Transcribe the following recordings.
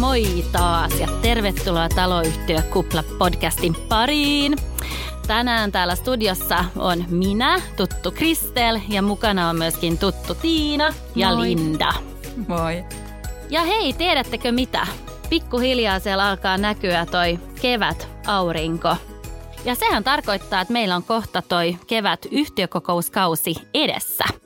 moi taas ja tervetuloa Taloyhtiö Kupla podcastin pariin. Tänään täällä studiossa on minä, tuttu Kristel ja mukana on myöskin tuttu Tiina ja moi. Linda. Moi. Ja hei, tiedättekö mitä? Pikkuhiljaa siellä alkaa näkyä toi kevät aurinko. Ja sehän tarkoittaa, että meillä on kohta toi kevät yhtiökokouskausi edessä –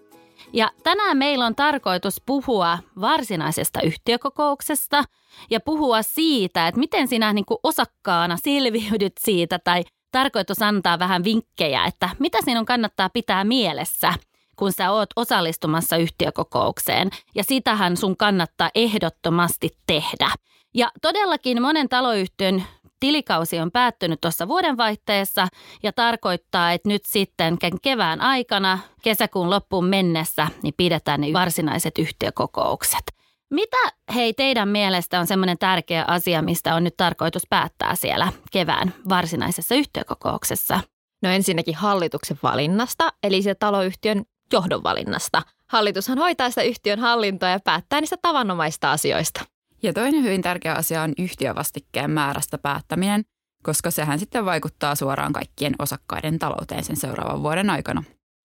ja tänään meillä on tarkoitus puhua varsinaisesta yhtiökokouksesta ja puhua siitä, että miten sinä niin kuin osakkaana selviydyt siitä tai tarkoitus antaa vähän vinkkejä, että mitä sinun kannattaa pitää mielessä, kun sä oot osallistumassa yhtiökokoukseen. Ja sitähän sun kannattaa ehdottomasti tehdä. Ja todellakin monen taloyhtiön tilikausi on päättynyt tuossa vuodenvaihteessa ja tarkoittaa, että nyt sitten kevään aikana kesäkuun loppuun mennessä niin pidetään ne varsinaiset yhtiökokoukset. Mitä hei teidän mielestä on semmoinen tärkeä asia, mistä on nyt tarkoitus päättää siellä kevään varsinaisessa yhtiökokouksessa? No ensinnäkin hallituksen valinnasta, eli se taloyhtiön johdon valinnasta. Hallitushan hoitaa sitä yhtiön hallintoa ja päättää niistä tavanomaista asioista. Ja toinen hyvin tärkeä asia on yhtiövastikkeen määrästä päättäminen, koska sehän sitten vaikuttaa suoraan kaikkien osakkaiden talouteen sen seuraavan vuoden aikana.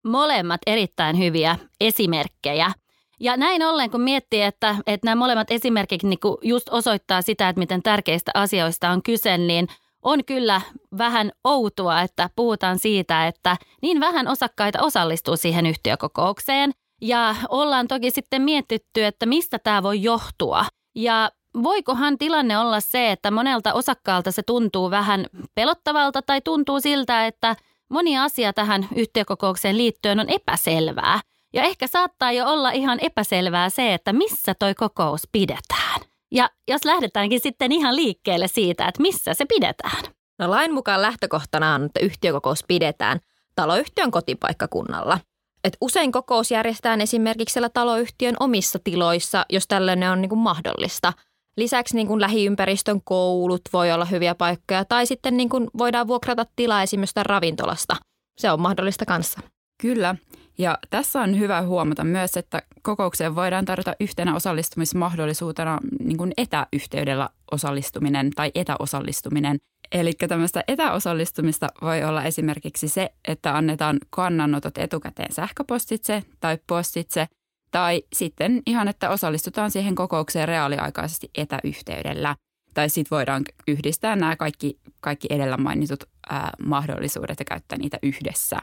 Molemmat erittäin hyviä esimerkkejä. Ja näin ollen, kun miettii, että, että nämä molemmat esimerkit niin just osoittaa sitä, että miten tärkeistä asioista on kyse, niin on kyllä vähän outoa, että puhutaan siitä, että niin vähän osakkaita osallistuu siihen yhtiökokoukseen. Ja ollaan toki sitten mietitty, että mistä tämä voi johtua – ja voikohan tilanne olla se, että monelta osakkaalta se tuntuu vähän pelottavalta tai tuntuu siltä, että moni asia tähän yhtiökokoukseen liittyen on epäselvää. Ja ehkä saattaa jo olla ihan epäselvää se, että missä toi kokous pidetään. Ja jos lähdetäänkin sitten ihan liikkeelle siitä, että missä se pidetään. No lain mukaan lähtökohtana on, että yhtiökokous pidetään taloyhtiön kotipaikkakunnalla – et usein kokous järjestetään esimerkiksi siellä taloyhtiön omissa tiloissa, jos tällainen on niin kuin mahdollista. Lisäksi niin kuin lähiympäristön koulut voi olla hyviä paikkoja tai sitten niin kuin voidaan vuokrata tilaa esimerkiksi ravintolasta. Se on mahdollista kanssa. Kyllä. Ja tässä on hyvä huomata myös, että kokoukseen voidaan tarjota yhtenä osallistumismahdollisuutena niin kuin etäyhteydellä osallistuminen tai etäosallistuminen – Eli tämmöistä etäosallistumista voi olla esimerkiksi se, että annetaan kannanotot etukäteen sähköpostitse tai postitse, tai sitten ihan, että osallistutaan siihen kokoukseen reaaliaikaisesti etäyhteydellä. Tai sitten voidaan yhdistää nämä kaikki, kaikki edellä mainitut ää, mahdollisuudet ja käyttää niitä yhdessä.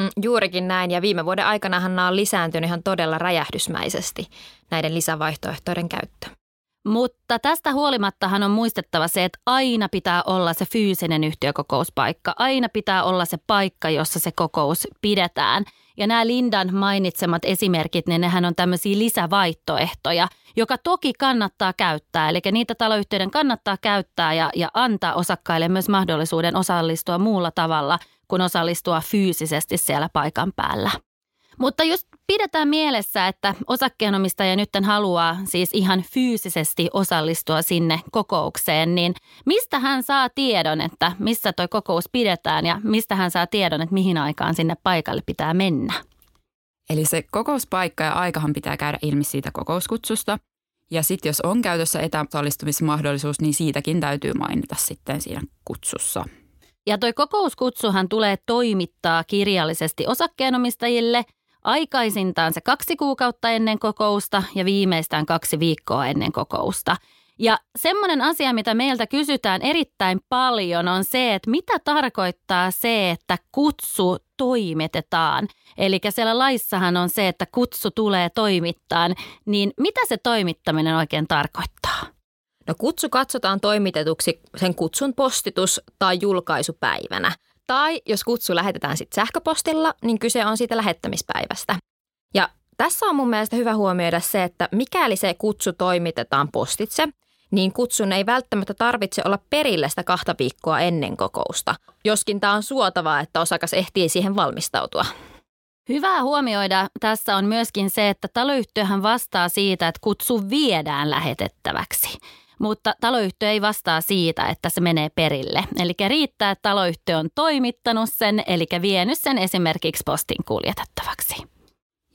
Mm, juurikin näin, ja viime vuoden aikanahan nämä on lisääntynyt ihan todella räjähdysmäisesti näiden lisävaihtoehtoiden käyttö. Mutta tästä huolimattahan on muistettava se, että aina pitää olla se fyysinen yhtiökokouspaikka. Aina pitää olla se paikka, jossa se kokous pidetään. Ja nämä Lindan mainitsemat esimerkit, niin nehän on tämmöisiä lisävaihtoehtoja, joka toki kannattaa käyttää. Eli niitä taloyhtiöiden kannattaa käyttää ja, ja antaa osakkaille myös mahdollisuuden osallistua muulla tavalla kuin osallistua fyysisesti siellä paikan päällä. Mutta just pidetään mielessä, että osakkeenomistaja nyt haluaa siis ihan fyysisesti osallistua sinne kokoukseen, niin mistä hän saa tiedon, että missä toi kokous pidetään ja mistä hän saa tiedon, että mihin aikaan sinne paikalle pitää mennä? Eli se kokouspaikka ja aikahan pitää käydä ilmi siitä kokouskutsusta. Ja sitten jos on käytössä etäosallistumismahdollisuus, niin siitäkin täytyy mainita sitten siinä kutsussa. Ja toi kokouskutsuhan tulee toimittaa kirjallisesti osakkeenomistajille – aikaisintaan se kaksi kuukautta ennen kokousta ja viimeistään kaksi viikkoa ennen kokousta. Ja semmoinen asia, mitä meiltä kysytään erittäin paljon, on se, että mitä tarkoittaa se, että kutsu toimitetaan. Eli siellä laissahan on se, että kutsu tulee toimittaa, niin mitä se toimittaminen oikein tarkoittaa? No kutsu katsotaan toimitetuksi sen kutsun postitus- tai julkaisupäivänä – tai jos kutsu lähetetään sitten sähköpostilla, niin kyse on siitä lähettämispäivästä. Ja tässä on mun mielestä hyvä huomioida se, että mikäli se kutsu toimitetaan postitse, niin kutsun ei välttämättä tarvitse olla perillä sitä kahta viikkoa ennen kokousta. Joskin tämä on suotavaa, että osakas ehtii siihen valmistautua. Hyvä huomioida tässä on myöskin se, että taloyhtiöhän vastaa siitä, että kutsu viedään lähetettäväksi mutta taloyhtiö ei vastaa siitä, että se menee perille. Eli riittää, että taloyhtiö on toimittanut sen, eli vienyt sen esimerkiksi postin kuljetettavaksi.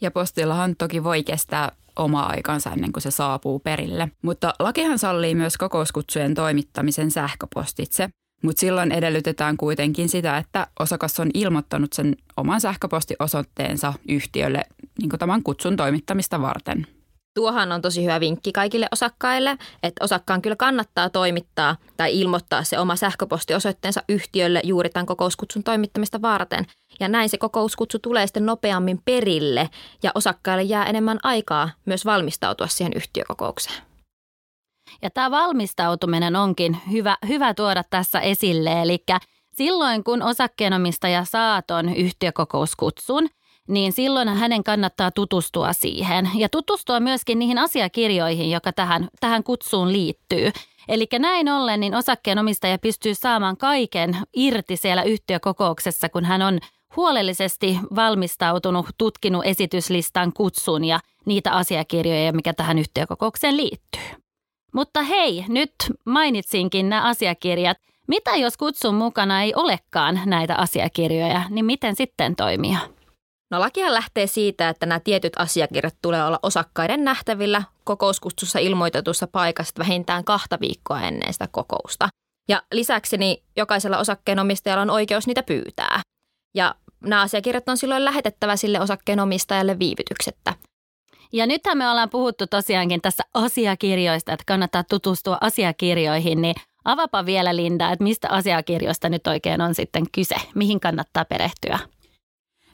Ja postillahan toki voi kestää oma aikansa ennen kuin se saapuu perille. Mutta lakihan sallii myös kokouskutsujen toimittamisen sähköpostitse. Mutta silloin edellytetään kuitenkin sitä, että osakas on ilmoittanut sen oman sähköpostiosoitteensa yhtiölle niin tämän kutsun toimittamista varten. Tuohan on tosi hyvä vinkki kaikille osakkaille, että osakkaan kyllä kannattaa toimittaa tai ilmoittaa se oma sähköpostiosoitteensa yhtiölle juuri tämän kokouskutsun toimittamista varten. Ja näin se kokouskutsu tulee sitten nopeammin perille ja osakkaille jää enemmän aikaa myös valmistautua siihen yhtiökokoukseen. Ja tämä valmistautuminen onkin hyvä, hyvä tuoda tässä esille, eli silloin kun osakkeenomistaja saa ton yhtiökokouskutsun – niin silloin hänen kannattaa tutustua siihen ja tutustua myöskin niihin asiakirjoihin, joka tähän, tähän kutsuun liittyy. Eli näin ollen niin osakkeenomistaja pystyy saamaan kaiken irti siellä yhtiökokouksessa, kun hän on huolellisesti valmistautunut, tutkinut esityslistan kutsun ja niitä asiakirjoja, mikä tähän yhtiökokoukseen liittyy. Mutta hei, nyt mainitsinkin nämä asiakirjat. Mitä jos kutsun mukana ei olekaan näitä asiakirjoja, niin miten sitten toimia? No lakihan lähtee siitä, että nämä tietyt asiakirjat tulee olla osakkaiden nähtävillä kokouskutsussa ilmoitetussa paikasta vähintään kahta viikkoa ennen sitä kokousta. Ja lisäksi niin jokaisella osakkeenomistajalla on oikeus niitä pyytää. Ja nämä asiakirjat on silloin lähetettävä sille osakkeenomistajalle viivytyksettä. Ja nythän me ollaan puhuttu tosiaankin tässä asiakirjoista, että kannattaa tutustua asiakirjoihin, niin avapa vielä Linda, että mistä asiakirjoista nyt oikein on sitten kyse, mihin kannattaa perehtyä.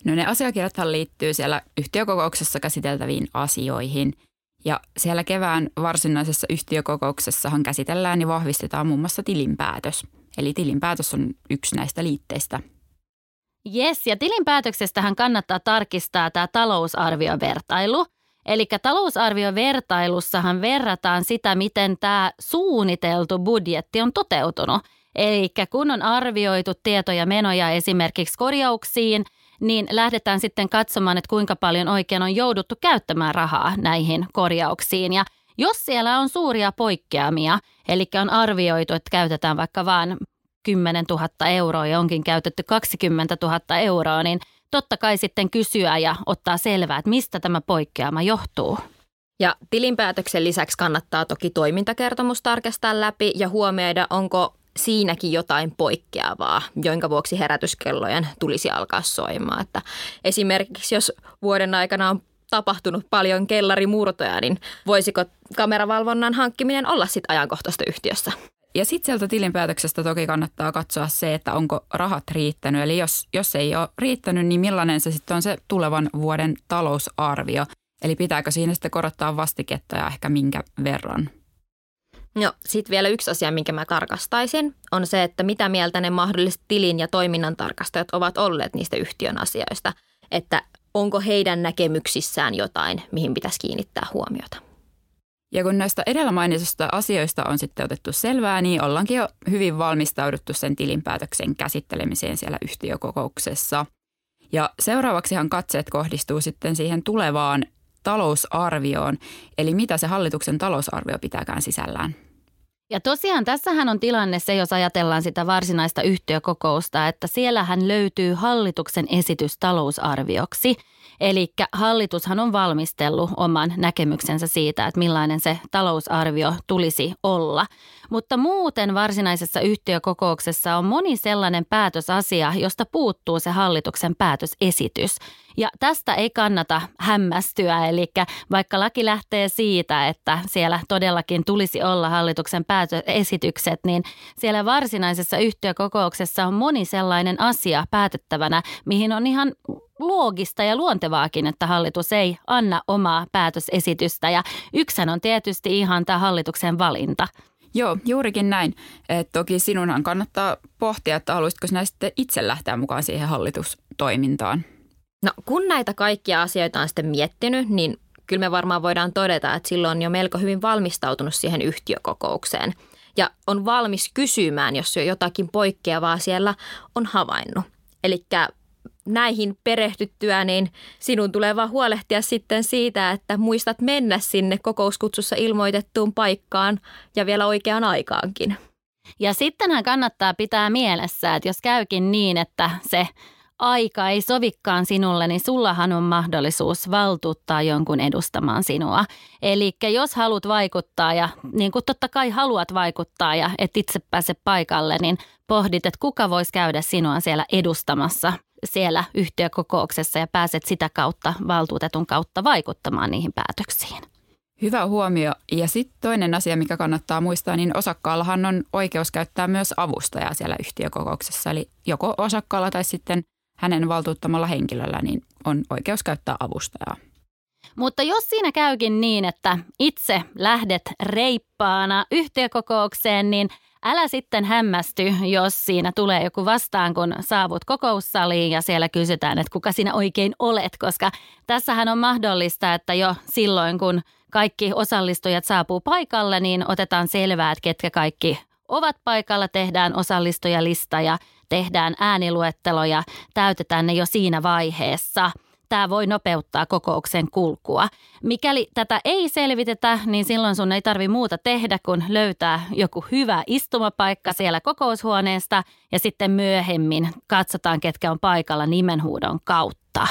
No ne asiakirjathan liittyy siellä yhtiökokouksessa käsiteltäviin asioihin. Ja siellä kevään varsinaisessa yhtiökokouksessahan käsitellään ja vahvistetaan muun muassa tilinpäätös. Eli tilinpäätös on yksi näistä liitteistä. Yes, ja tilinpäätöksestähän kannattaa tarkistaa tämä talousarviovertailu. Eli talousarviovertailussahan verrataan sitä, miten tämä suunniteltu budjetti on toteutunut. Eli kun on arvioitu tietoja menoja esimerkiksi korjauksiin – niin lähdetään sitten katsomaan, että kuinka paljon oikein on jouduttu käyttämään rahaa näihin korjauksiin. Ja jos siellä on suuria poikkeamia, eli on arvioitu, että käytetään vaikka vain 10 000 euroa ja onkin käytetty 20 000 euroa, niin totta kai sitten kysyä ja ottaa selvää, että mistä tämä poikkeama johtuu. Ja tilinpäätöksen lisäksi kannattaa toki toimintakertomus tarkastaa läpi ja huomioida, onko siinäkin jotain poikkeavaa, jonka vuoksi herätyskellojen tulisi alkaa soimaan. Että esimerkiksi jos vuoden aikana on tapahtunut paljon kellarimuurtoja, niin voisiko kameravalvonnan hankkiminen olla sitten ajankohtaista yhtiössä? Ja sitten sieltä tilinpäätöksestä toki kannattaa katsoa se, että onko rahat riittänyt. Eli jos, jos ei ole riittänyt, niin millainen se sitten on se tulevan vuoden talousarvio. Eli pitääkö siinä sitten korottaa vastiketta ja ehkä minkä verran? No sitten vielä yksi asia, minkä mä tarkastaisin, on se, että mitä mieltä ne mahdolliset tilin ja toiminnan tarkastajat ovat olleet niistä yhtiön asioista. Että onko heidän näkemyksissään jotain, mihin pitäisi kiinnittää huomiota. Ja kun näistä edellä mainitusta asioista on sitten otettu selvää, niin ollaankin jo hyvin valmistauduttu sen tilinpäätöksen käsittelemiseen siellä yhtiökokouksessa. Ja seuraavaksihan katseet kohdistuu sitten siihen tulevaan talousarvioon, eli mitä se hallituksen talousarvio pitääkään sisällään. Ja tosiaan tässähän on tilanne se, jos ajatellaan sitä varsinaista yhtiökokousta, että siellähän löytyy hallituksen esitys talousarvioksi – Eli hallitushan on valmistellut oman näkemyksensä siitä, että millainen se talousarvio tulisi olla. Mutta muuten varsinaisessa yhtiökokouksessa on moni sellainen päätösasia, josta puuttuu se hallituksen päätösesitys. Ja tästä ei kannata hämmästyä, eli vaikka laki lähtee siitä, että siellä todellakin tulisi olla hallituksen päätösesitykset, niin siellä varsinaisessa yhtiökokouksessa on moni sellainen asia päätettävänä, mihin on ihan loogista ja luontevaakin, että hallitus ei anna omaa päätösesitystä. Ja yksän on tietysti ihan tämä hallituksen valinta. Joo, juurikin näin. Et toki sinunhan kannattaa pohtia, että haluaisitko sinä sitten itse lähteä mukaan siihen hallitustoimintaan. No kun näitä kaikkia asioita on sitten miettinyt, niin kyllä me varmaan voidaan todeta, että silloin on jo melko hyvin valmistautunut siihen yhtiökokoukseen. Ja on valmis kysymään, jos jo jotakin poikkeavaa siellä on havainnut. Eli näihin perehdyttyä, niin sinun tulee vaan huolehtia sitten siitä, että muistat mennä sinne kokouskutsussa ilmoitettuun paikkaan ja vielä oikeaan aikaankin. Ja sittenhän kannattaa pitää mielessä, että jos käykin niin, että se aika ei sovikkaan sinulle, niin sullahan on mahdollisuus valtuuttaa jonkun edustamaan sinua. Eli jos haluat vaikuttaa ja niin kuin totta kai haluat vaikuttaa ja et itse pääse paikalle, niin pohdit, että kuka voisi käydä sinua siellä edustamassa siellä yhtiökokouksessa ja pääset sitä kautta valtuutetun kautta vaikuttamaan niihin päätöksiin. Hyvä huomio. Ja sitten toinen asia, mikä kannattaa muistaa, niin osakkaallahan on oikeus käyttää myös avustajaa siellä yhtiökokouksessa. Eli joko osakkaalla tai sitten hänen valtuuttamalla henkilöllä niin on oikeus käyttää avustajaa. Mutta jos siinä käykin niin, että itse lähdet reippaana yhtiökokoukseen, niin älä sitten hämmästy, jos siinä tulee joku vastaan, kun saavut kokoussaliin ja siellä kysytään, että kuka sinä oikein olet, koska tässähän on mahdollista, että jo silloin, kun kaikki osallistujat saapuu paikalle, niin otetaan selvää, että ketkä kaikki ovat paikalla, tehdään osallistujalista ja tehdään ääniluettelo ja täytetään ne jo siinä vaiheessa. Tämä voi nopeuttaa kokouksen kulkua. Mikäli tätä ei selvitetä, niin silloin sun ei tarvi muuta tehdä kuin löytää joku hyvä istumapaikka siellä kokoushuoneesta ja sitten myöhemmin katsotaan, ketkä on paikalla nimenhuudon kautta.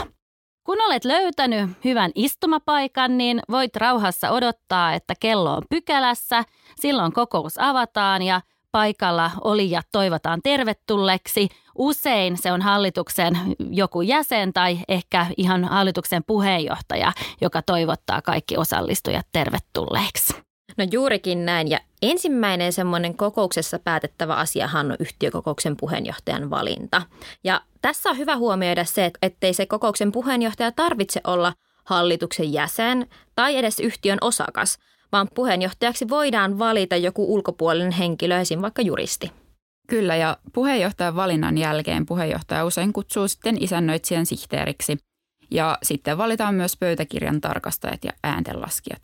Kun olet löytänyt hyvän istumapaikan, niin voit rauhassa odottaa, että kello on pykälässä. Silloin kokous avataan ja paikalla olijat toivotaan tervetulleeksi. Usein se on hallituksen joku jäsen tai ehkä ihan hallituksen puheenjohtaja, joka toivottaa kaikki osallistujat tervetulleeksi. No juurikin näin. Ja ensimmäinen semmoinen kokouksessa päätettävä asiahan on yhtiökokouksen puheenjohtajan valinta. Ja tässä on hyvä huomioida se, ettei se kokouksen puheenjohtaja tarvitse olla hallituksen jäsen tai edes yhtiön osakas, vaan puheenjohtajaksi voidaan valita joku ulkopuolinen henkilö, esim. vaikka juristi. Kyllä, ja puheenjohtajan valinnan jälkeen puheenjohtaja usein kutsuu sitten isännöitsijän sihteeriksi. Ja sitten valitaan myös pöytäkirjan tarkastajat ja ääntenlaskijat.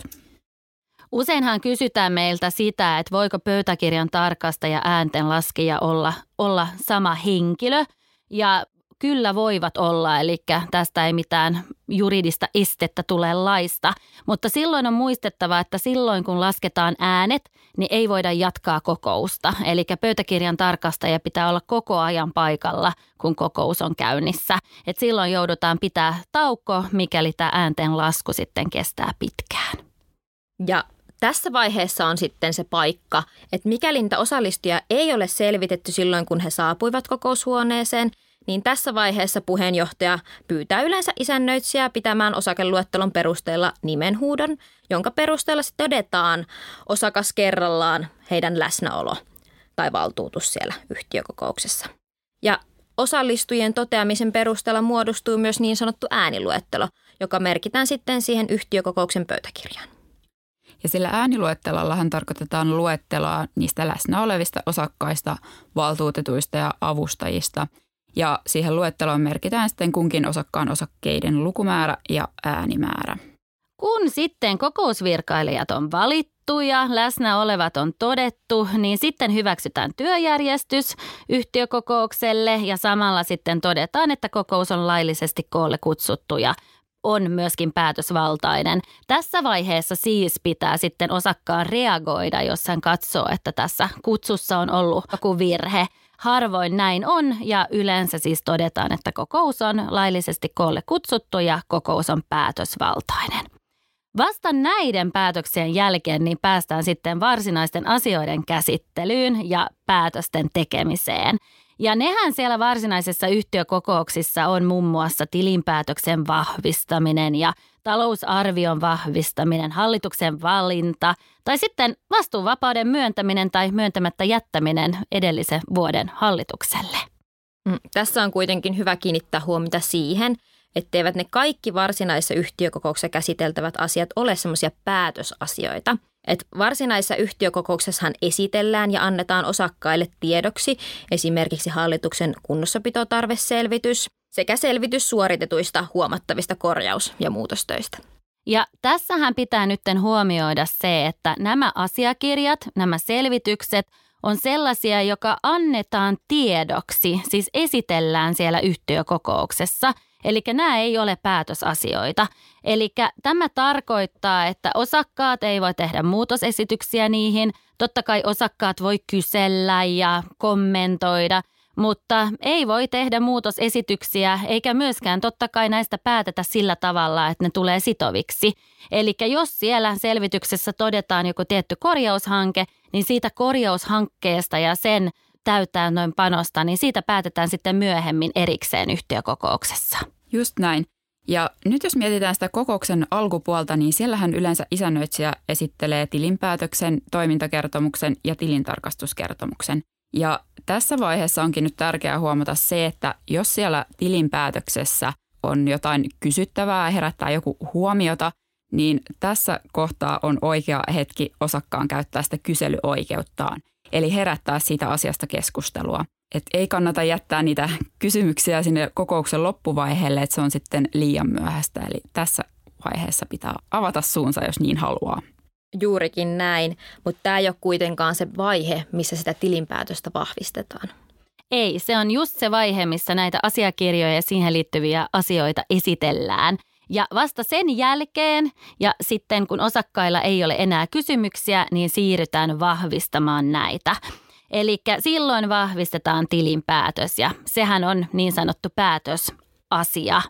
Useinhan kysytään meiltä sitä, että voiko pöytäkirjan tarkastaja ääntenlaskija olla, olla sama henkilö. Ja kyllä voivat olla, eli tästä ei mitään juridista estettä tule laista. Mutta silloin on muistettava, että silloin kun lasketaan äänet, niin ei voida jatkaa kokousta. Eli pöytäkirjan tarkastaja pitää olla koko ajan paikalla, kun kokous on käynnissä. Et silloin joudutaan pitää taukko, mikäli tämä äänten lasku sitten kestää pitkään. Ja tässä vaiheessa on sitten se paikka, että mikäli niitä osallistujia ei ole selvitetty silloin, kun he saapuivat kokoushuoneeseen, niin tässä vaiheessa puheenjohtaja pyytää yleensä isännöitsijää pitämään osakeluettelon perusteella nimenhuudon, jonka perusteella sitten todetaan osakas kerrallaan heidän läsnäolo tai valtuutus siellä yhtiökokouksessa. Ja osallistujien toteamisen perusteella muodostuu myös niin sanottu ääniluettelo, joka merkitään sitten siihen yhtiökokouksen pöytäkirjaan. Ja sillä ääniluettelollahan tarkoitetaan luetteloa niistä läsnä olevista osakkaista, valtuutetuista ja avustajista. Ja siihen luetteloon merkitään sitten kunkin osakkaan osakkeiden lukumäärä ja äänimäärä. Kun sitten kokousvirkailijat on valittu ja läsnä olevat on todettu, niin sitten hyväksytään työjärjestys yhtiökokoukselle ja samalla sitten todetaan, että kokous on laillisesti koolle kutsuttu ja on myöskin päätösvaltainen. Tässä vaiheessa siis pitää sitten osakkaan reagoida, jos hän katsoo, että tässä kutsussa on ollut joku virhe. Harvoin näin on ja yleensä siis todetaan, että kokous on laillisesti koolle kutsuttu ja kokous on päätösvaltainen. Vasta näiden päätöksien jälkeen niin päästään sitten varsinaisten asioiden käsittelyyn ja päätösten tekemiseen. Ja nehän siellä varsinaisessa yhtiökokouksissa on muun muassa tilinpäätöksen vahvistaminen ja talousarvion vahvistaminen, hallituksen valinta tai sitten vastuuvapauden myöntäminen tai myöntämättä jättäminen edellisen vuoden hallitukselle. Mm, tässä on kuitenkin hyvä kiinnittää huomiota siihen, etteivät ne kaikki varsinaisessa yhtiökokouksessa käsiteltävät asiat ole semmoisia päätösasioita – et varsinaisessa yhtiökokouksessahan esitellään ja annetaan osakkaille tiedoksi esimerkiksi hallituksen kunnossapitotarveselvitys sekä selvitys suoritetuista huomattavista korjaus- ja muutostöistä. Ja tässähän pitää nyt huomioida se, että nämä asiakirjat, nämä selvitykset on sellaisia, joka annetaan tiedoksi, siis esitellään siellä yhtiökokouksessa – Eli nämä ei ole päätösasioita. Eli tämä tarkoittaa, että osakkaat ei voi tehdä muutosesityksiä niihin. Totta kai osakkaat voi kysellä ja kommentoida, mutta ei voi tehdä muutosesityksiä eikä myöskään totta kai näistä päätetä sillä tavalla, että ne tulee sitoviksi. Eli jos siellä selvityksessä todetaan joku tietty korjaushanke, niin siitä korjaushankkeesta ja sen noin panosta, niin siitä päätetään sitten myöhemmin erikseen yhtiökokouksessa. Just näin. Ja nyt jos mietitään sitä kokouksen alkupuolta, niin siellähän yleensä isännöitsijä esittelee tilinpäätöksen, toimintakertomuksen ja tilintarkastuskertomuksen. Ja tässä vaiheessa onkin nyt tärkeää huomata se, että jos siellä tilinpäätöksessä on jotain kysyttävää, herättää joku huomiota, niin tässä kohtaa on oikea hetki osakkaan käyttää sitä kyselyoikeuttaan, eli herättää siitä asiasta keskustelua. Et ei kannata jättää niitä kysymyksiä sinne kokouksen loppuvaiheelle, että se on sitten liian myöhäistä. Eli tässä vaiheessa pitää avata suunsa, jos niin haluaa. Juurikin näin, mutta tämä ei ole kuitenkaan se vaihe, missä sitä tilinpäätöstä vahvistetaan. Ei, se on just se vaihe, missä näitä asiakirjoja ja siihen liittyviä asioita esitellään. Ja vasta sen jälkeen ja sitten kun osakkailla ei ole enää kysymyksiä, niin siirrytään vahvistamaan näitä. Eli silloin vahvistetaan tilinpäätös ja sehän on niin sanottu päätösasia.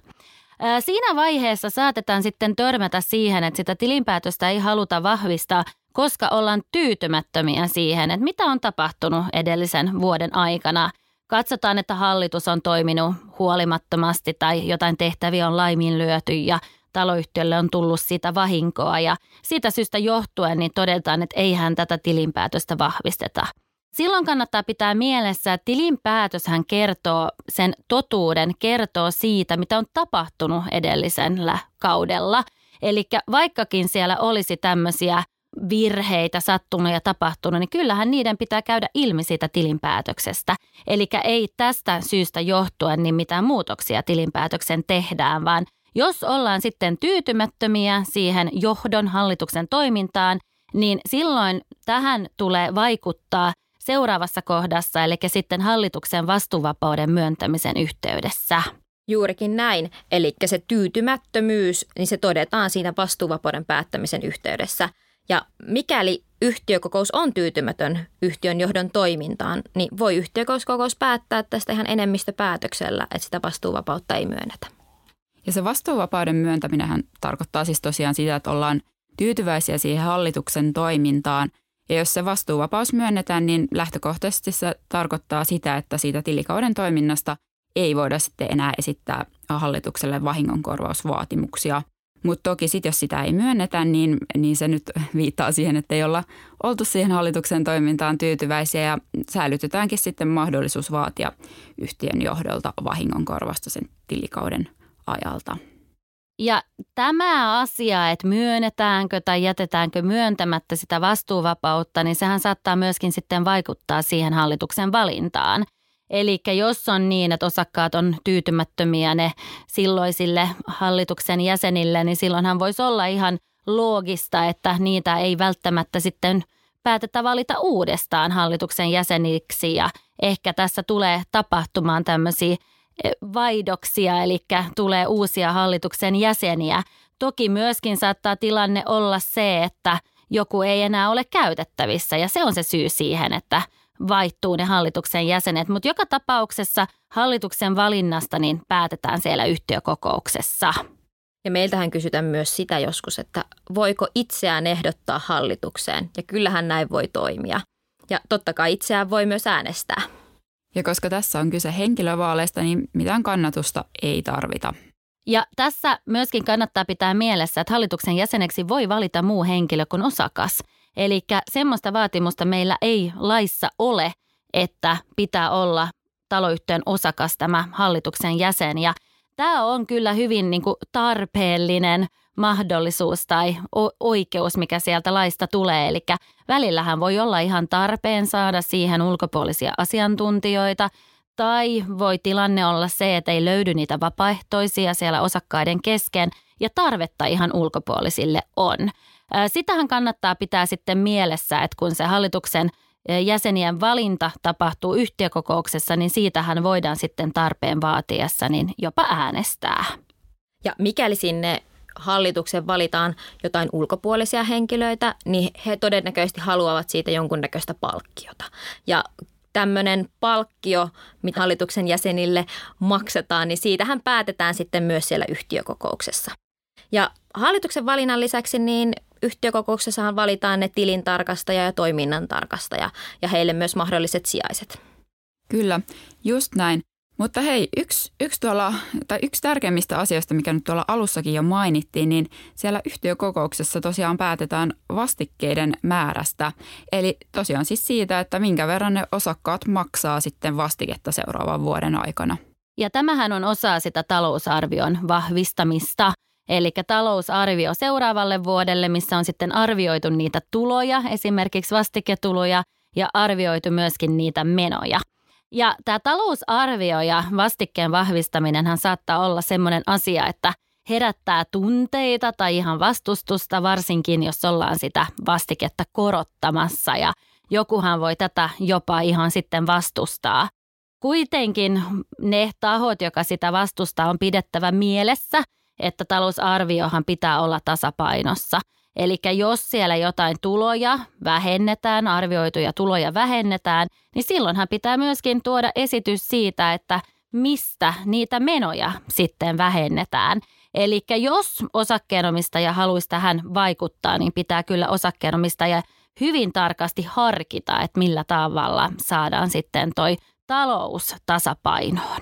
Siinä vaiheessa saatetaan sitten törmätä siihen, että sitä tilinpäätöstä ei haluta vahvistaa, koska ollaan tyytymättömiä siihen, että mitä on tapahtunut edellisen vuoden aikana. Katsotaan, että hallitus on toiminut huolimattomasti tai jotain tehtäviä on laiminlyöty ja taloyhtiölle on tullut sitä vahinkoa ja siitä syystä johtuen niin todetaan, että eihän tätä tilinpäätöstä vahvisteta. Silloin kannattaa pitää mielessä, että tilinpäätöshän kertoo sen totuuden, kertoo siitä, mitä on tapahtunut edellisellä kaudella. Eli vaikkakin siellä olisi tämmöisiä virheitä sattunut ja tapahtunut, niin kyllähän niiden pitää käydä ilmi siitä tilinpäätöksestä. Eli ei tästä syystä johtuen niin mitään muutoksia tilinpäätöksen tehdään, vaan jos ollaan sitten tyytymättömiä siihen johdon hallituksen toimintaan, niin silloin tähän tulee vaikuttaa – seuraavassa kohdassa, eli sitten hallituksen vastuuvapauden myöntämisen yhteydessä. Juurikin näin. Eli se tyytymättömyys, niin se todetaan siinä vastuuvapauden päättämisen yhteydessä. Ja mikäli yhtiökokous on tyytymätön yhtiön johdon toimintaan, niin voi yhtiökokous päättää tästä ihan enemmistöpäätöksellä, että sitä vastuuvapautta ei myönnetä. Ja se vastuuvapauden myöntäminen tarkoittaa siis tosiaan sitä, että ollaan tyytyväisiä siihen hallituksen toimintaan – ja jos se vastuuvapaus myönnetään, niin lähtökohtaisesti se tarkoittaa sitä, että siitä tilikauden toiminnasta ei voida sitten enää esittää hallitukselle vahingonkorvausvaatimuksia. Mutta toki sitten, jos sitä ei myönnetä, niin, niin se nyt viittaa siihen, että ei olla oltu siihen hallituksen toimintaan tyytyväisiä ja säilytetäänkin sitten mahdollisuus vaatia yhtiön johdolta vahingonkorvasta sen tilikauden ajalta. Ja tämä asia, että myönnetäänkö tai jätetäänkö myöntämättä sitä vastuuvapautta, niin sehän saattaa myöskin sitten vaikuttaa siihen hallituksen valintaan. Eli jos on niin, että osakkaat on tyytymättömiä ne silloisille hallituksen jäsenille, niin silloinhan voisi olla ihan loogista, että niitä ei välttämättä sitten päätetä valita uudestaan hallituksen jäseniksi ja ehkä tässä tulee tapahtumaan tämmöisiä vaihdoksia, eli tulee uusia hallituksen jäseniä. Toki myöskin saattaa tilanne olla se, että joku ei enää ole käytettävissä ja se on se syy siihen, että vaihtuu ne hallituksen jäsenet. Mutta joka tapauksessa hallituksen valinnasta niin päätetään siellä yhtiökokouksessa. Ja meiltähän kysytään myös sitä joskus, että voiko itseään ehdottaa hallitukseen. Ja kyllähän näin voi toimia. Ja totta kai itseään voi myös äänestää. Ja koska tässä on kyse henkilövaaleista, niin mitään kannatusta ei tarvita. Ja tässä myöskin kannattaa pitää mielessä, että hallituksen jäseneksi voi valita muu henkilö kuin osakas. Eli semmoista vaatimusta meillä ei laissa ole, että pitää olla taloyhtiön osakas tämä hallituksen jäsen. Ja tämä on kyllä hyvin niin kuin tarpeellinen mahdollisuus tai oikeus, mikä sieltä laista tulee. Eli välillähän voi olla ihan tarpeen saada siihen ulkopuolisia asiantuntijoita tai voi tilanne olla se, että ei löydy niitä vapaaehtoisia siellä osakkaiden kesken ja tarvetta ihan ulkopuolisille on. Sitähän kannattaa pitää sitten mielessä, että kun se hallituksen jäsenien valinta tapahtuu yhtiökokouksessa, niin siitähän voidaan sitten tarpeen vaatiessa niin jopa äänestää. Ja mikäli sinne hallituksen valitaan jotain ulkopuolisia henkilöitä, niin he todennäköisesti haluavat siitä jonkunnäköistä palkkiota. Ja tämmöinen palkkio, mitä hallituksen jäsenille maksetaan, niin siitähän päätetään sitten myös siellä yhtiökokouksessa. Ja hallituksen valinnan lisäksi niin yhtiökokouksessahan valitaan ne tilintarkastaja ja toiminnan tarkastaja ja heille myös mahdolliset sijaiset. Kyllä, just näin. Mutta hei, yksi, yksi, tuolla, tai yksi tärkeimmistä asioista, mikä nyt tuolla alussakin jo mainittiin, niin siellä yhtiökokouksessa tosiaan päätetään vastikkeiden määrästä. Eli tosiaan siis siitä, että minkä verran ne osakkaat maksaa sitten vastiketta seuraavan vuoden aikana. Ja tämähän on osa sitä talousarvion vahvistamista. Eli talousarvio seuraavalle vuodelle, missä on sitten arvioitu niitä tuloja, esimerkiksi vastiketuloja, ja arvioitu myöskin niitä menoja – ja tämä talousarvio ja vastikkeen vahvistaminenhan saattaa olla semmoinen asia, että herättää tunteita tai ihan vastustusta, varsinkin jos ollaan sitä vastiketta korottamassa ja jokuhan voi tätä jopa ihan sitten vastustaa. Kuitenkin ne tahot, joka sitä vastustaa, on pidettävä mielessä, talousarviohan pitää olla tasapainossa – Eli jos siellä jotain tuloja vähennetään, arvioituja tuloja vähennetään, niin silloinhan pitää myöskin tuoda esitys siitä, että mistä niitä menoja sitten vähennetään. Eli jos osakkeenomistaja haluaisi tähän vaikuttaa, niin pitää kyllä osakkeenomistaja hyvin tarkasti harkita, että millä tavalla saadaan sitten toi talous tasapainoon.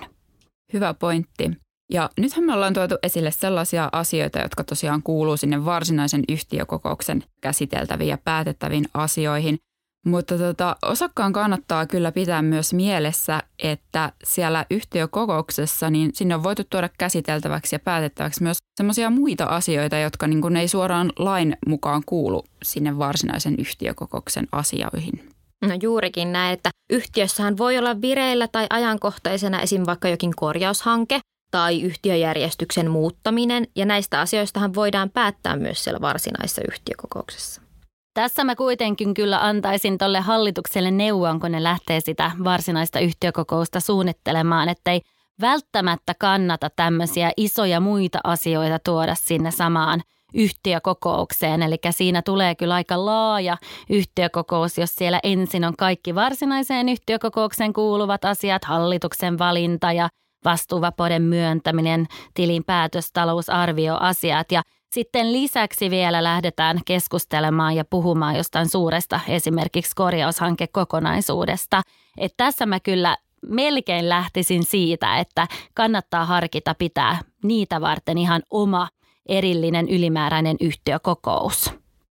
Hyvä pointti. Ja nythän me ollaan tuotu esille sellaisia asioita, jotka tosiaan kuuluu sinne varsinaisen yhtiökokouksen käsiteltäviin ja päätettäviin asioihin. Mutta tota, osakkaan kannattaa kyllä pitää myös mielessä, että siellä yhtiökokouksessa niin sinne on voitu tuoda käsiteltäväksi ja päätettäväksi myös sellaisia muita asioita, jotka niin kuin ei suoraan lain mukaan kuulu sinne varsinaisen yhtiökokouksen asioihin. No juurikin näin, että yhtiössähän voi olla vireillä tai ajankohtaisena esim. vaikka jokin korjaushanke, tai yhtiöjärjestyksen muuttaminen, ja näistä asioistahan voidaan päättää myös siellä varsinaisessa yhtiökokouksessa. Tässä mä kuitenkin kyllä antaisin tolle hallitukselle neuvon, kun ne lähtee sitä varsinaista yhtiökokousta suunnittelemaan, ettei välttämättä kannata tämmöisiä isoja muita asioita tuoda sinne samaan yhtiökokoukseen. Eli siinä tulee kyllä aika laaja yhtiökokous, jos siellä ensin on kaikki varsinaiseen yhtiökokoukseen kuuluvat asiat, hallituksen valinta ja – vastuuvapauden myöntäminen, tilinpäätös, talousarvioasiat ja sitten lisäksi vielä lähdetään keskustelemaan ja puhumaan jostain suuresta esimerkiksi korjaushankekokonaisuudesta. Et tässä mä kyllä melkein lähtisin siitä, että kannattaa harkita pitää niitä varten ihan oma erillinen ylimääräinen yhtiökokous.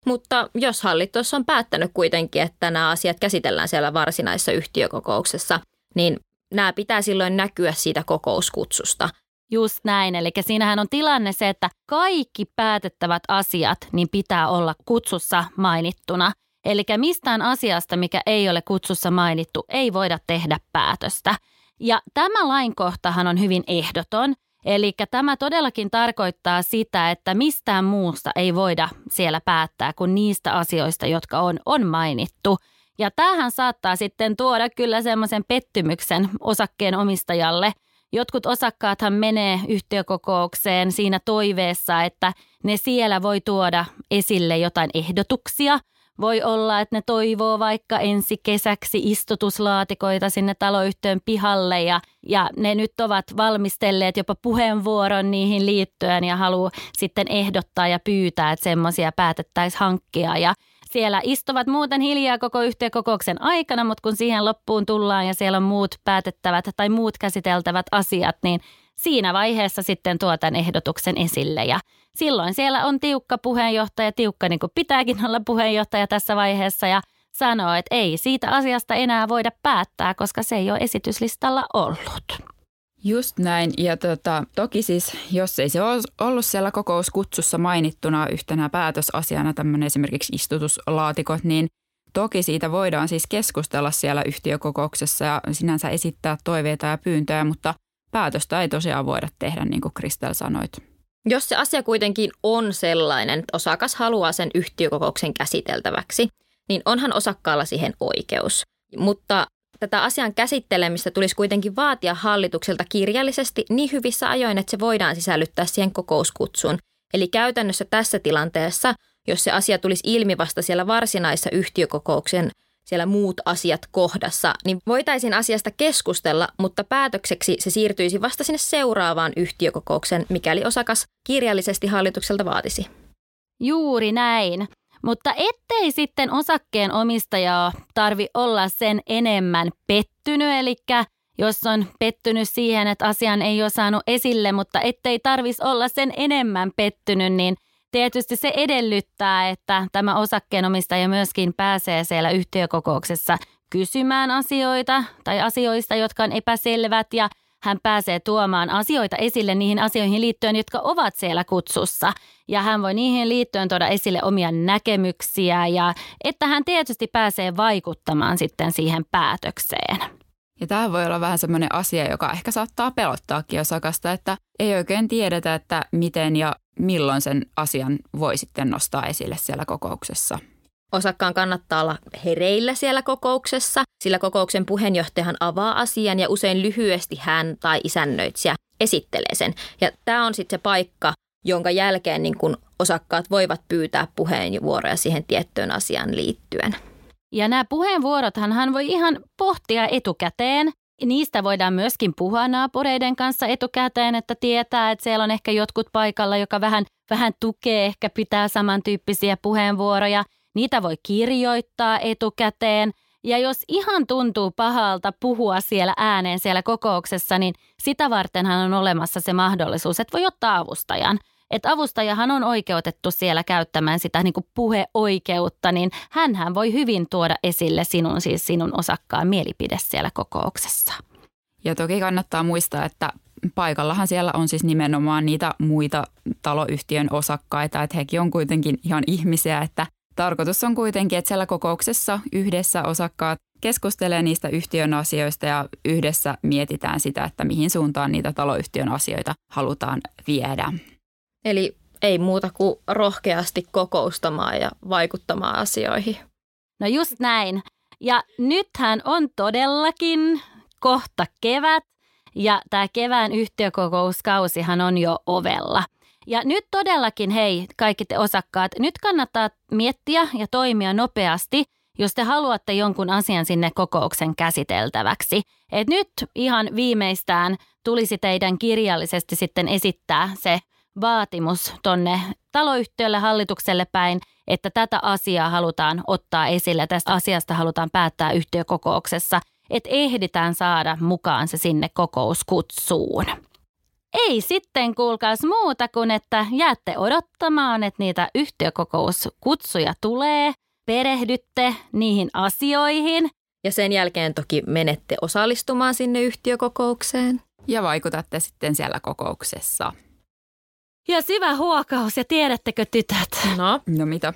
Mutta jos hallitus on päättänyt kuitenkin, että nämä asiat käsitellään siellä varsinaisessa yhtiökokouksessa, niin nämä pitää silloin näkyä siitä kokouskutsusta. Just näin, eli siinähän on tilanne se, että kaikki päätettävät asiat niin pitää olla kutsussa mainittuna. Eli mistään asiasta, mikä ei ole kutsussa mainittu, ei voida tehdä päätöstä. Ja tämä lainkohtahan on hyvin ehdoton, eli tämä todellakin tarkoittaa sitä, että mistään muusta ei voida siellä päättää kuin niistä asioista, jotka on, on mainittu – ja tämähän saattaa sitten tuoda kyllä semmoisen pettymyksen osakkeen omistajalle. Jotkut osakkaathan menee yhtiökokoukseen siinä toiveessa, että ne siellä voi tuoda esille jotain ehdotuksia. Voi olla, että ne toivoo vaikka ensi kesäksi istutuslaatikoita sinne taloyhtiön pihalle ja, ja ne nyt ovat valmistelleet jopa puheenvuoron niihin liittyen ja haluaa sitten ehdottaa ja pyytää, että semmoisia päätettäisiin hankkia. Ja siellä istuvat muuten hiljaa koko yhteenkokouksen aikana, mutta kun siihen loppuun tullaan ja siellä on muut päätettävät tai muut käsiteltävät asiat, niin siinä vaiheessa sitten tuo tämän ehdotuksen esille. Ja silloin siellä on tiukka puheenjohtaja, tiukka niin kuin pitääkin olla puheenjohtaja tässä vaiheessa ja sanoo, että ei siitä asiasta enää voida päättää, koska se ei ole esityslistalla ollut. Just näin. Ja tota, toki siis, jos ei se ole ollut siellä kokouskutsussa mainittuna yhtenä päätösasiana tämmöinen esimerkiksi istutuslaatikot, niin toki siitä voidaan siis keskustella siellä yhtiökokouksessa ja sinänsä esittää toiveita ja pyyntöjä, mutta päätöstä ei tosiaan voida tehdä, niin kuin Kristel sanoit. Jos se asia kuitenkin on sellainen, että osakas haluaa sen yhtiökokouksen käsiteltäväksi, niin onhan osakkaalla siihen oikeus. Mutta Tätä asian käsittelemistä tulisi kuitenkin vaatia hallitukselta kirjallisesti niin hyvissä ajoin, että se voidaan sisällyttää siihen kokouskutsuun. Eli käytännössä tässä tilanteessa, jos se asia tulisi ilmi vasta siellä varsinaisessa yhtiökokouksen siellä muut asiat kohdassa, niin voitaisiin asiasta keskustella, mutta päätökseksi se siirtyisi vasta sinne seuraavaan yhtiökokoukseen, mikäli osakas kirjallisesti hallitukselta vaatisi. Juuri näin. Mutta ettei sitten osakkeen omistajaa tarvi olla sen enemmän pettynyt, eli jos on pettynyt siihen, että asian ei ole saanut esille, mutta ettei tarvisi olla sen enemmän pettynyt, niin tietysti se edellyttää, että tämä osakkeenomistaja myöskin pääsee siellä yhtiökokouksessa kysymään asioita tai asioista, jotka on epäselvät ja hän pääsee tuomaan asioita esille niihin asioihin liittyen, jotka ovat siellä kutsussa. Ja hän voi niihin liittyen tuoda esille omia näkemyksiä ja että hän tietysti pääsee vaikuttamaan sitten siihen päätökseen. Ja tämä voi olla vähän semmoinen asia, joka ehkä saattaa pelottaakin osakasta, että ei oikein tiedetä, että miten ja milloin sen asian voi sitten nostaa esille siellä kokouksessa. Osakkaan kannattaa olla hereillä siellä kokouksessa, sillä kokouksen puheenjohtajahan avaa asian ja usein lyhyesti hän tai isännöitsijä esittelee sen. Ja tämä on sitten se paikka, jonka jälkeen niin kun osakkaat voivat pyytää puheenvuoroja siihen tiettyyn asiaan liittyen. Ja nämä puheenvuorothan hän voi ihan pohtia etukäteen. Niistä voidaan myöskin puhua naapureiden kanssa etukäteen, että tietää, että siellä on ehkä jotkut paikalla, joka vähän, vähän tukee, ehkä pitää samantyyppisiä puheenvuoroja. Niitä voi kirjoittaa etukäteen. Ja jos ihan tuntuu pahalta puhua siellä ääneen siellä kokouksessa, niin sitä vartenhan on olemassa se mahdollisuus, että voi ottaa avustajan – että avustajahan on oikeutettu siellä käyttämään sitä niin kuin puheoikeutta, niin hän voi hyvin tuoda esille sinun, siis sinun osakkaan mielipide siellä kokouksessa. Ja toki kannattaa muistaa, että paikallahan siellä on siis nimenomaan niitä muita taloyhtiön osakkaita, että hekin on kuitenkin ihan ihmisiä, että tarkoitus on kuitenkin, että siellä kokouksessa yhdessä osakkaat keskustelee niistä yhtiön asioista ja yhdessä mietitään sitä, että mihin suuntaan niitä taloyhtiön asioita halutaan viedä. Eli ei muuta kuin rohkeasti kokoustamaan ja vaikuttamaan asioihin. No just näin. Ja nythän on todellakin kohta kevät ja tämä kevään yhtiökokouskausihan on jo ovella. Ja nyt todellakin, hei kaikki te osakkaat, nyt kannattaa miettiä ja toimia nopeasti, jos te haluatte jonkun asian sinne kokouksen käsiteltäväksi. Et nyt ihan viimeistään tulisi teidän kirjallisesti sitten esittää se vaatimus tonne taloyhtiölle, hallitukselle päin, että tätä asiaa halutaan ottaa esille, tästä asiasta halutaan päättää yhtiökokouksessa, että ehditään saada mukaan se sinne kokouskutsuun. Ei sitten kuulkaas muuta kuin, että jäätte odottamaan, että niitä yhtiökokouskutsuja tulee, perehdytte niihin asioihin. Ja sen jälkeen toki menette osallistumaan sinne yhtiökokoukseen. Ja vaikutatte sitten siellä kokouksessa. Ja syvä huokaus ja tiedättekö tytöt? No? No mitä?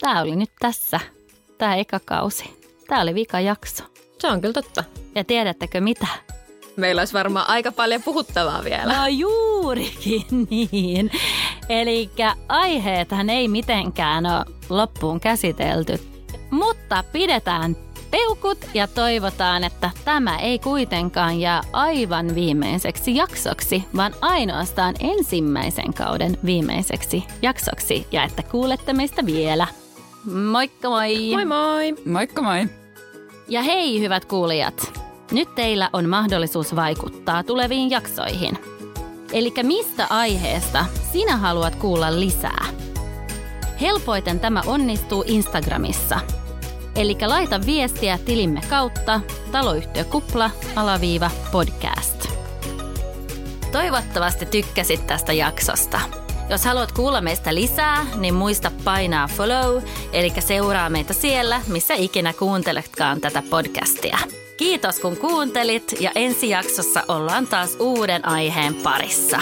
Tää oli nyt tässä. Tää eka kausi. Tää oli vika jakso. Se on kyllä totta. Ja tiedättekö mitä? Meillä olisi varmaan aika paljon puhuttavaa vielä. No juurikin niin. Eli aiheethan ei mitenkään ole loppuun käsitelty. Mutta pidetään peukut ja toivotaan, että tämä ei kuitenkaan jää aivan viimeiseksi jaksoksi, vaan ainoastaan ensimmäisen kauden viimeiseksi jaksoksi ja että kuulette meistä vielä. Moikka moi! Moi moi! Moikka moi! Ja hei hyvät kuulijat! Nyt teillä on mahdollisuus vaikuttaa tuleviin jaksoihin. Eli mistä aiheesta sinä haluat kuulla lisää? Helpoiten tämä onnistuu Instagramissa – Eli laita viestiä tilimme kautta taloyhtiö kupla alaviiva podcast. Toivottavasti tykkäsit tästä jaksosta. Jos haluat kuulla meistä lisää, niin muista painaa follow, eli seuraa meitä siellä, missä ikinä kuunteletkaan tätä podcastia. Kiitos kun kuuntelit ja ensi jaksossa ollaan taas uuden aiheen parissa.